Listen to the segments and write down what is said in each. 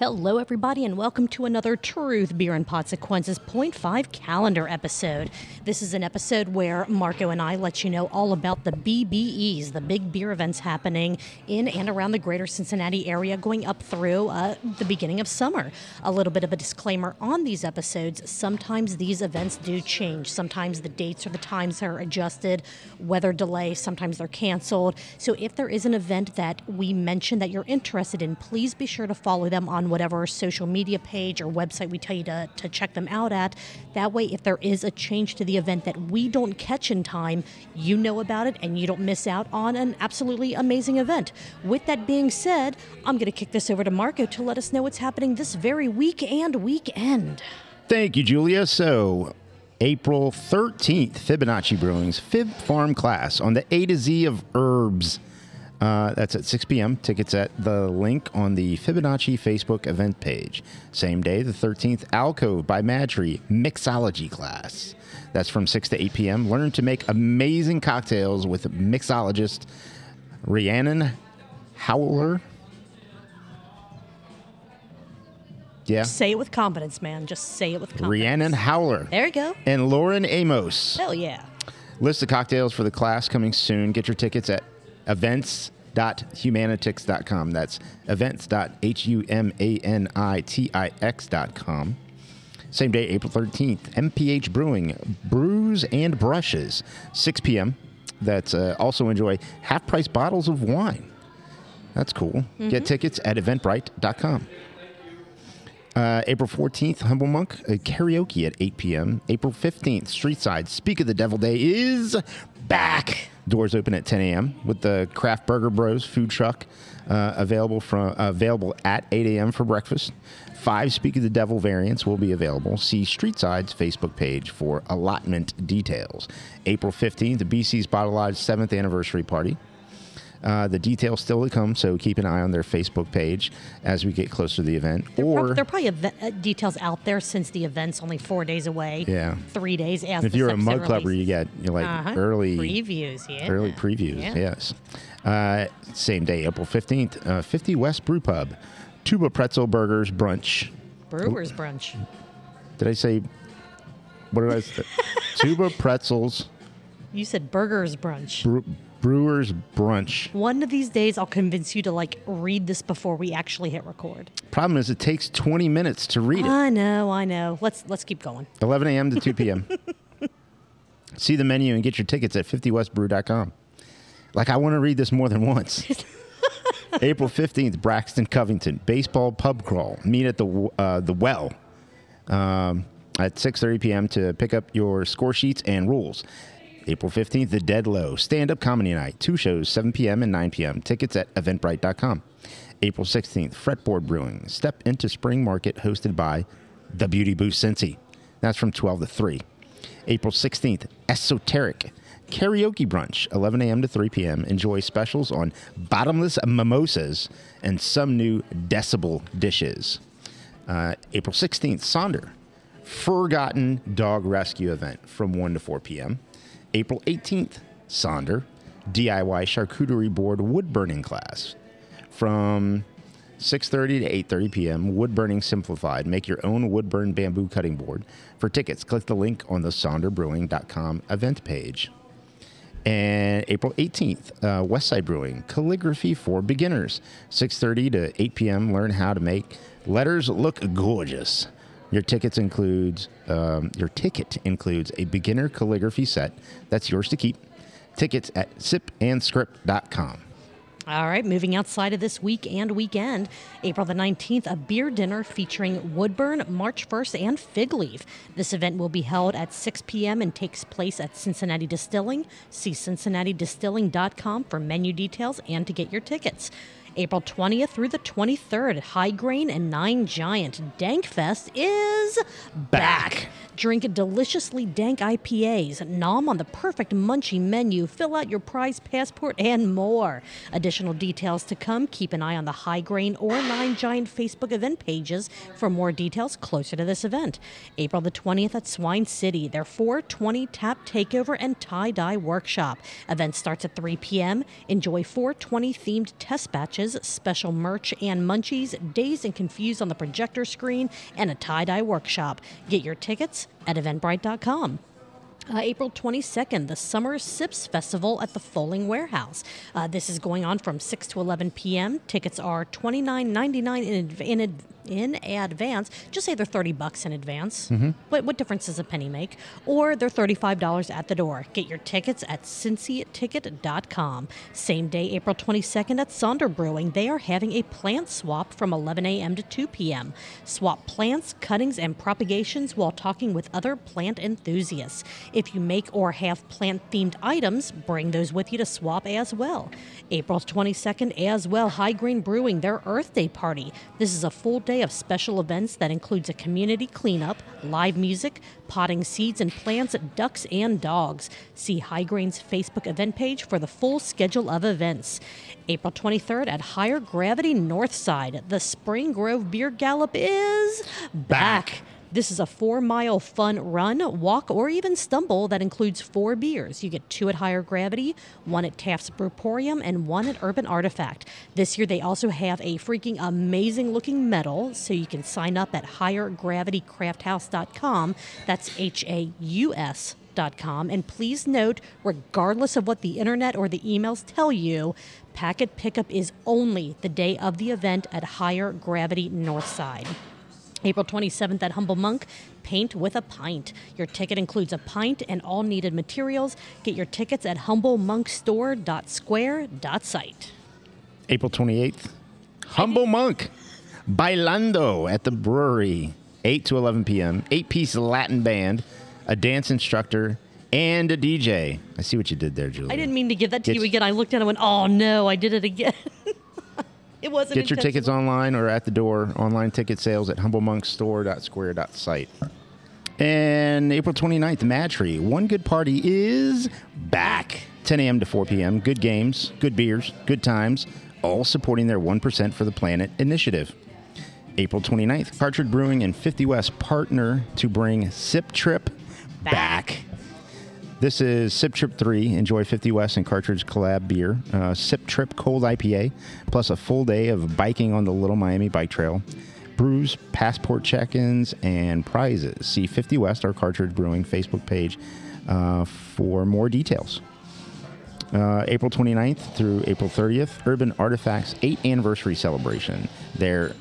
Hello, everybody, and welcome to another Truth Beer and Consequences 0.5 calendar episode. This is an episode where Marco and I let you know all about the BBEs, the big beer events happening in and around the greater Cincinnati area going up through uh, the beginning of summer. A little bit of a disclaimer on these episodes sometimes these events do change. Sometimes the dates or the times are adjusted, weather delay, sometimes they're canceled. So if there is an event that we mention that you're interested in, please be sure to follow them on whatever social media page or website we tell you to, to check them out at. That way, if there is a change to the event that we don't catch in time, you know about it and you don't miss out on an absolutely amazing event. With that being said, I'm going to kick this over to Marco to let us know what's happening this very week and weekend. Thank you, Julia. So, April 13th, Fibonacci Brewing's Fib Farm class on the A to Z of herbs. Uh, that's at 6 p.m. Tickets at the link on the Fibonacci Facebook event page. Same day, the 13th, Alcove by MadTree Mixology class. That's from 6 to 8 p.m. Learn to make amazing cocktails with mixologist Rhiannon Howler. Yeah, Say it with confidence, man. Just say it with confidence. Rhiannon Howler. There you go. And Lauren Amos. Hell yeah. List of cocktails for the class coming soon. Get your tickets at events.humanitix.com. That's events.humanitix.com. Same day, April 13th, MPH Brewing, Brews and Brushes, 6 p.m. That's uh, also enjoy half price bottles of wine. That's cool. Get tickets at eventbrite.com. Uh, April 14th, Humble Monk, uh, karaoke at 8 p.m. April 15th, Streetside, Speak of the Devil Day is back. Doors open at 10 a.m. with the Craft Burger Bros food truck uh, available from available at 8 a.m. for breakfast. Five Speak of the Devil variants will be available. See Streetside's Facebook page for allotment details. April 15th, the BC's Bottle Lodge 7th anniversary party. Uh, the details still to come, so keep an eye on their Facebook page as we get closer to the event. There or prob- there are probably ev- uh, details out there since the event's only four days away. Yeah. Three days. As if you're a mug clubber, you get you like Uh-huh. early previews. Yeah. early previews. Yeah. Yes. Uh, same day, April 15th, uh, 50 West Brew Pub, Tuba Pretzel Burgers Brunch. Brewers brunch. Did I say? What did I say? Tuba Pretzels You said burgers brunch. Bre- Brewers Brunch. One of these days, I'll convince you to like read this before we actually hit record. Problem is, it takes 20 minutes to read it. I know, I know. Let's let's keep going. 11 a.m. to 2 p.m. See the menu and get your tickets at 50westbrew.com. Like, I want to read this more than once. April 15th, Braxton Covington, baseball pub crawl. Meet at the, uh, the Well um, at 6.30 p.m. to pick up your score sheets and rules. April 15th, The Dead Low, stand-up comedy night. Two shows, 7 p.m. and 9 p.m. Tickets at eventbrite.com. April 16th, Fretboard Brewing, Step into Spring Market hosted by The Beauty Boost Cincy. That's from 12 to 3. April 16th, Esoteric Karaoke Brunch, 11 a.m. to 3 p.m. Enjoy specials on bottomless mimosas and some new decibel dishes. Uh, April 16th, Sonder Forgotten Dog Rescue Event from 1 to 4 p.m. April 18th, Sonder DIY Charcuterie Board Wood Burning Class from 6:30 to 8:30 p.m. Wood burning simplified. Make your own wood burn bamboo cutting board. For tickets, click the link on the SonderBrewing.com event page. And April 18th, uh, Westside Brewing Calligraphy for Beginners. 6:30 to 8 p.m. Learn how to make letters look gorgeous. Your tickets includes um, your ticket includes a beginner calligraphy set that's yours to keep. Tickets at sipandscript.com. All right, moving outside of this week and weekend, April the 19th, a beer dinner featuring Woodburn, March 1st, and Fig Leaf. This event will be held at 6 p.m. and takes place at Cincinnati Distilling. See cincinnatidistilling.com for menu details and to get your tickets. April 20th through the 23rd, High Grain and Nine Giant Dank Fest is back. Drink deliciously dank IPAs, nom on the perfect munchy menu, fill out your prize passport, and more. Additional details to come. Keep an eye on the High Grain or Nine Giant Facebook event pages for more details closer to this event. April the 20th at Swine City, their 420 Tap Takeover and Tie Dye Workshop. Event starts at 3 p.m. Enjoy 420 themed test batches matches, special merch and munchies, dazed and confused on the projector screen, and a tie dye workshop. Get your tickets at eventbrite.com. Uh, April 22nd, the Summer Sips Festival at the Fowling Warehouse. Uh, this is going on from 6 to 11 p.m. Tickets are $29.99 in, in, adv- in advance. Just say they're 30 bucks in advance. Mm-hmm. What, what difference does a penny make? Or they're $35 at the door. Get your tickets at cincyticket.com. Same day, April 22nd at Sonder Brewing. They are having a plant swap from 11 a.m. to 2 p.m. Swap plants, cuttings, and propagations while talking with other plant enthusiasts. If you make or have plant themed items, bring those with you to swap as well. April 22nd as well, High Grain Brewing, their Earth Day party. This is a full day of special events that includes a community cleanup, live music, potting seeds and plants, ducks, and dogs. See High Grain's Facebook event page for the full schedule of events. April 23rd at Higher Gravity Northside, the Spring Grove Beer Gallop is back. This is a four mile fun run, walk, or even stumble that includes four beers. You get two at Higher Gravity, one at Taft's Brewporium, and one at Urban Artifact. This year they also have a freaking amazing looking medal, so you can sign up at highergravitycrafthaus.com. That's H A U S. Com. And please note, regardless of what the internet or the emails tell you, packet pickup is only the day of the event at Higher Gravity Northside. April 27th at Humble Monk, Paint with a Pint. Your ticket includes a pint and all needed materials. Get your tickets at humblemonkstore.square.site. April 28th, Humble Monk, Bailando at the brewery, 8 to 11 p.m. Eight piece Latin band, a dance instructor, and a DJ. I see what you did there, Julie. I didn't mean to give that to Get- you again. I looked at it and went, oh no, I did it again. it wasn't Get your tickets online or at the door. Online ticket sales at humblemonkstore.square.site. And April 29th, Mad Tree. One Good Party is back. 10 a.m. to 4 p.m. Good games, good beers, good times, all supporting their 1% for the Planet initiative. April 29th, Cartridge Brewing and 50 West partner to bring Sip Trip Back. back. This is Sip Trip 3. Enjoy 50 West and Cartridge collab beer. Uh, Sip Trip Cold IPA, plus a full day of biking on the Little Miami Bike Trail. Brews, passport check ins, and prizes. See 50 West, our Cartridge Brewing Facebook page, uh, for more details. Uh, April 29th through April 30th, Urban Artifacts 8th anniversary celebration. They're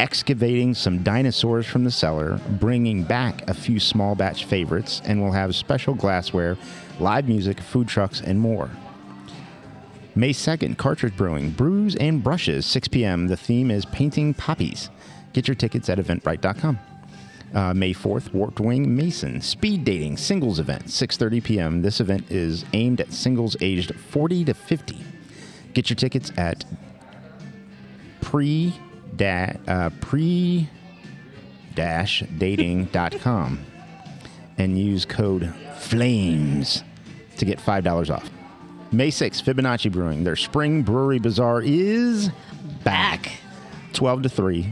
excavating some dinosaurs from the cellar, bringing back a few small batch favorites, and we'll have special glassware, live music, food trucks, and more. May 2nd, Cartridge Brewing, Brews and Brushes, 6 p.m. The theme is Painting Poppies. Get your tickets at eventbrite.com. Uh, May 4th, Warped Wing Mason Speed Dating Singles Event, 6:30 p.m. This event is aimed at singles aged 40 to 50. Get your tickets at pre da, uh, pre dating.com and use code FLAMES to get $5 off. May 6th, Fibonacci Brewing. Their spring brewery bazaar is back. 12 to 3.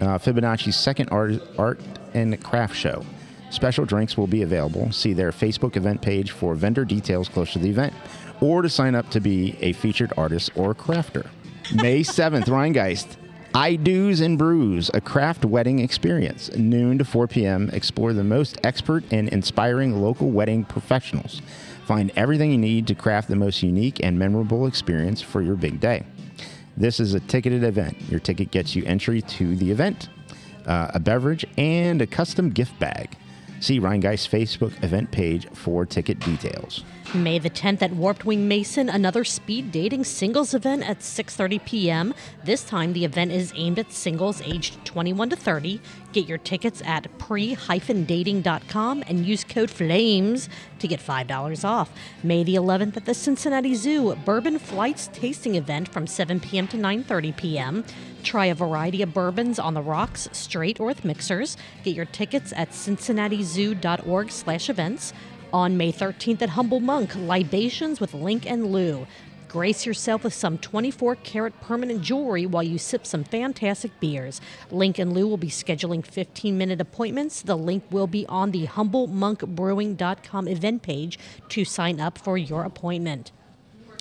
Uh, Fibonacci's second art, art and craft show. Special drinks will be available. See their Facebook event page for vendor details close to the event or to sign up to be a featured artist or crafter. May 7th, Rheingeist. I Do's and Brews, a craft wedding experience. Noon to 4 p.m. Explore the most expert and inspiring local wedding professionals. Find everything you need to craft the most unique and memorable experience for your big day. This is a ticketed event. Your ticket gets you entry to the event, uh, a beverage, and a custom gift bag. See Rheingeist Facebook event page for ticket details. May the 10th at Warped Wing Mason, another speed dating singles event at 6:30 p.m. This time the event is aimed at singles aged 21 to 30. Get your tickets at pre-dating.com and use code FLAMES to get $5 off. May the 11th at the Cincinnati Zoo, Bourbon Flights tasting event from 7 p.m. to 9:30 p.m. Try a variety of bourbons on the rocks, straight or with mixers. Get your tickets at cincinnatizoo.org/events. On May 13th at Humble Monk, libations with Link and Lou. Grace yourself with some 24 karat permanent jewelry while you sip some fantastic beers. Link and Lou will be scheduling 15 minute appointments. The link will be on the humblemonkbrewing.com event page to sign up for your appointment.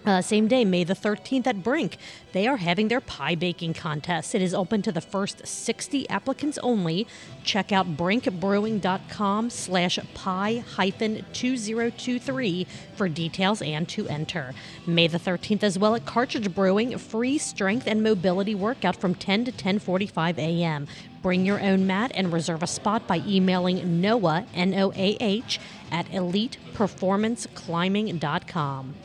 Uh, same day, May the 13th at Brink. They are having their pie baking contest. It is open to the first 60 applicants only. Check out brinkbrewing.com slash pie hyphen 2023 for details and to enter. May the 13th as well at Cartridge Brewing, free strength and mobility workout from 10 to 10.45 a.m. Bring your own mat and reserve a spot by emailing NOAH, N-O-A-H, at eliteperformanceclimbing.com.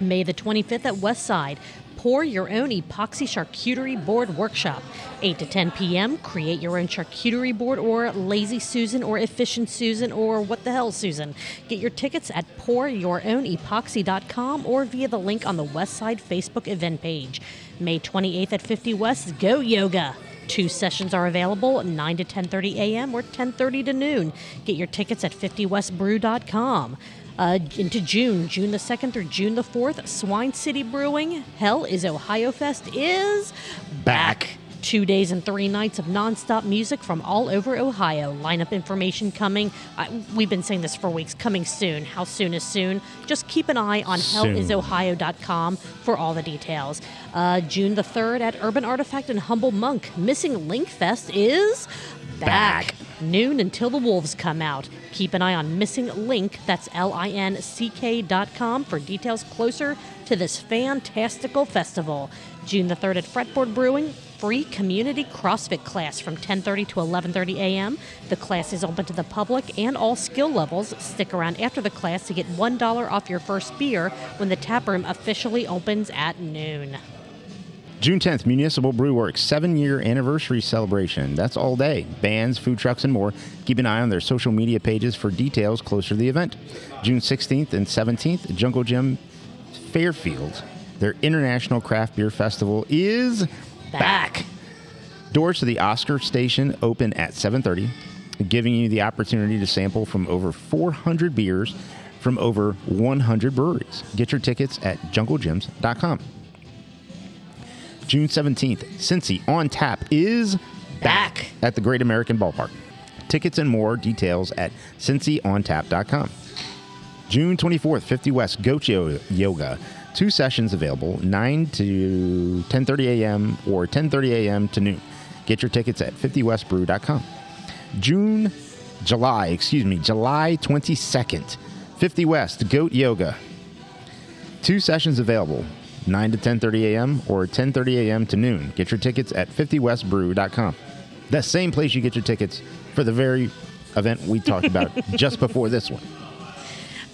May the 25th at Westside. Pour your own epoxy charcuterie board workshop. 8 to 10 p.m. Create your own charcuterie board or Lazy Susan or Efficient Susan or what the hell Susan. Get your tickets at pouryourown.epoxy.com or via the link on the Westside Facebook event page. May 28th at 50 West, Go Yoga. Two sessions are available, 9 to 10:30 a.m. or 10:30 to noon. Get your tickets at 50westbrew.com. Uh, into June, June the 2nd through June the 4th, Swine City Brewing, Hell is Ohio Fest is Back. Two days and three nights of nonstop music from all over Ohio. Lineup information coming. I, we've been saying this for weeks. Coming soon. How soon is soon? Just keep an eye on Soon. hellisohio.com for all the details. Uh, June the 3rd at Urban Artifact and Humble Monk. Missing Link Fest is back. Noon until the wolves come out. Keep an eye on Missing Link, that's L I N C K dot com for details closer to this fantastical festival. June the 3rd at Fretboard Brewing, free community CrossFit class from 10:30 to 11:30 a.m. The class is open to the public and all skill levels. Stick around after the class to get $1 off your first beer when the tap room officially opens at noon. June 10th, Municipal Brew Works seven year anniversary celebration. That's all day. Bands, food trucks, and more. Keep an eye on their social media pages for details closer to the event. June 16th and 17th, Jungle Jim's Fairfield. Their International Craft Beer Festival is back. Doors to the Oscar Station open at 7:30, giving you the opportunity to sample from over 400 beers from over 100 breweries. Get your tickets at junglejims.com. June 17th, Cincy on Tap is Back. at the Great American Ballpark. Tickets and more details at cincyOnTap.com. June 24th, 50 West Goat Yo- Yoga. Two sessions available, 9 to 10:30 a.m. or 10:30 a.m. to noon. Get your tickets at 50westbrew.com. June, July, excuse me, July 22nd, 50 West Goat Yoga. Two sessions available, 9 to 10:30 a.m. or 10:30 a.m. to noon. Get your tickets at 50westbrew.com. The same place you get your tickets for the very event we talked about just before this one.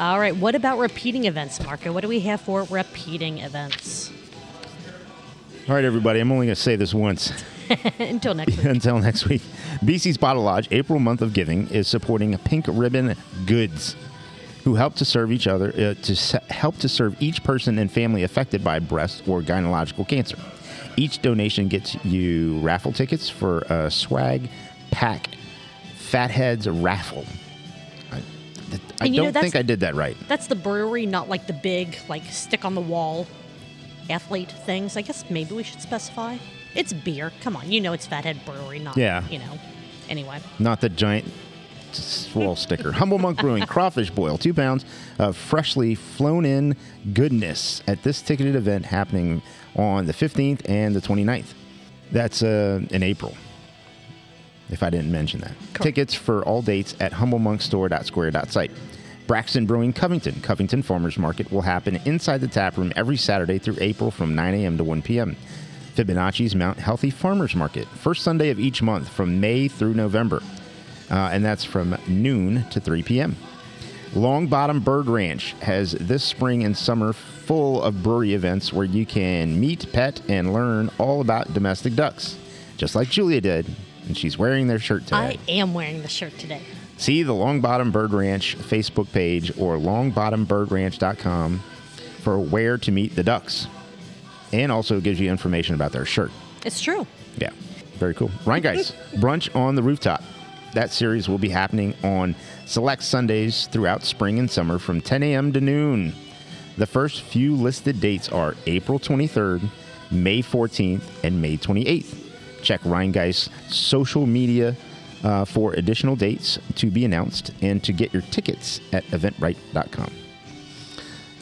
All right, what about repeating events, Marco? What do we have for repeating events? All right, everybody, I'm only going to say this once Until next week. until next week. BC's Bottle Lodge, April month of giving, is supporting Pink Ribbon Goods, who help to serve each other uh, to se- help to serve each person and family affected by breast or gynecological cancer. Each donation gets you raffle tickets for a swag pack Fatheads raffle. I, I know, don't that's- think I did that right. That's the brewery, not like the big, like stick on the wall athlete things. I guess maybe we should specify. It's beer. Come on, you know it's Fathead Brewery, not Yeah. You know. Anyway, not the giant swirl sticker. Humble Monk Brewing crawfish boil, two pounds of freshly flown in goodness at this ticketed event happening on the 15th and the 29th. That's uh, in April, if I didn't mention that. Tickets for all dates at humblemonkstore.square.site. Braxton Brewing Covington. Covington Farmers Market will happen inside the tap room every Saturday through April from 9 a.m. to 1 p.m. Fibonacci's Mount Healthy Farmers Market, first Sunday of each month from May through November, uh, and that's from noon to 3 p.m. Long Bottom Bird Ranch has this spring and summer full of brewery events where you can meet, pet, and learn all about domestic ducks, just like Julia did, and she's wearing their shirt today. I am wearing the shirt today. See the Long Bottom Bird Ranch Facebook page or longbottombirdranch.com for where to meet the ducks. And also gives you information about their shirt. It's true. Yeah, very cool. Rheingeist, Brunch on the Rooftop. That series will be happening on select Sundays throughout spring and summer from 10 a.m. to noon. The first few listed dates are April 23rd, May 14th, and May 28th. Check Rheingeist social media uh, for additional dates to be announced and to get your tickets at eventbrite.com.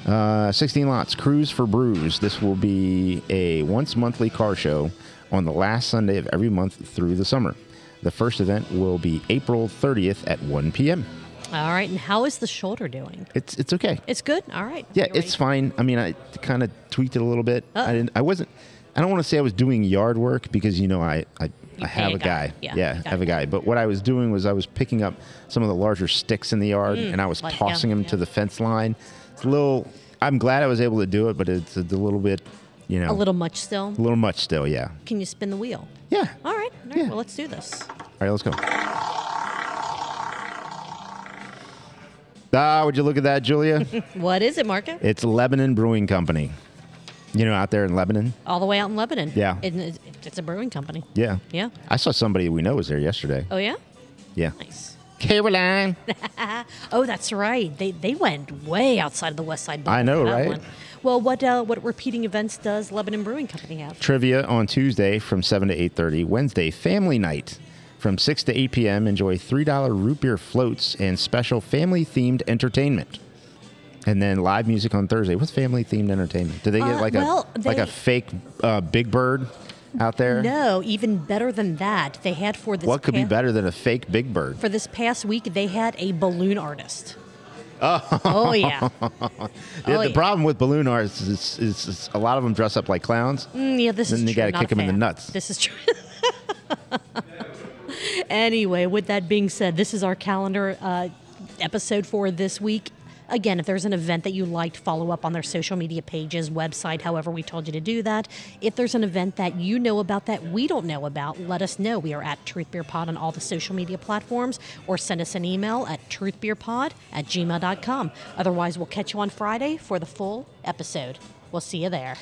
Uh, 16 lots, Cruise for Brews. This will be a once monthly car show on the last Sunday of every month through the summer. The first event will be April 30th at 1 p.m. All right. And how is the shoulder doing? It's it's okay. It's good. All right. Yeah, ready? it's fine. I mean, I kind of tweaked it a little bit. Uh. I didn't. I wasn't. I don't want to say I was doing yard work because you know I I, I have a guy. guy. Yeah, yeah I have a guy. But what I was doing was I was picking up some of the larger sticks in the yard and I was Mm, like- yeah, tossing them to the fence line. It's a little. I'm glad I was able to do it, but it's a, little bit, you know, a little much still. a little much still. Yeah. Can you spin the wheel? Yeah. All right. All right. Yeah. Well, let's do this. All right, let's go. Ah, would you look at that, Julia? What is it, Marco? it's Lebanon Brewing Company. You know, out there in Lebanon. All the way out in Lebanon. Yeah. It- it- it's a brewing company. Yeah. Yeah. I saw somebody we know was there yesterday. Oh yeah. Yeah. Nice. Caroline. Oh, that's right. They they went way outside of the West Side. I know, right? one. Well, what uh, what repeating events does Lebanon Brewing Company have? Trivia on Tuesday from 7 to 8.30. Wednesday, family night from 6 to 8 p.m. Enjoy $3 root beer floats and special family-themed entertainment. And then live music on Thursday. What's family-themed entertainment? Do they get Uh, like well, a like a fake uh, Big Bird out there? No, even better than that. They had for this. What could be better than a fake Big Bird? For this past week, they had a balloon artist. Oh, yeah. The, Oh, the yeah. problem with balloon artists is, is, is a lot of them dress up like clowns. Mm, yeah, this Then is you gotta kick them in the nuts. This is true. anyway, with that being said, this is our calendar uh, episode for this week. Again, if there's an event that you liked, follow up on their social media pages, website, however we told you to do that. If there's an event that you know about that we don't know about, let us know. We are at Truth Beer Pod on all the social media platforms or send us an email at truthbeerpod at gmail.com. Otherwise, we'll catch you on Friday for the full episode. We'll see you there.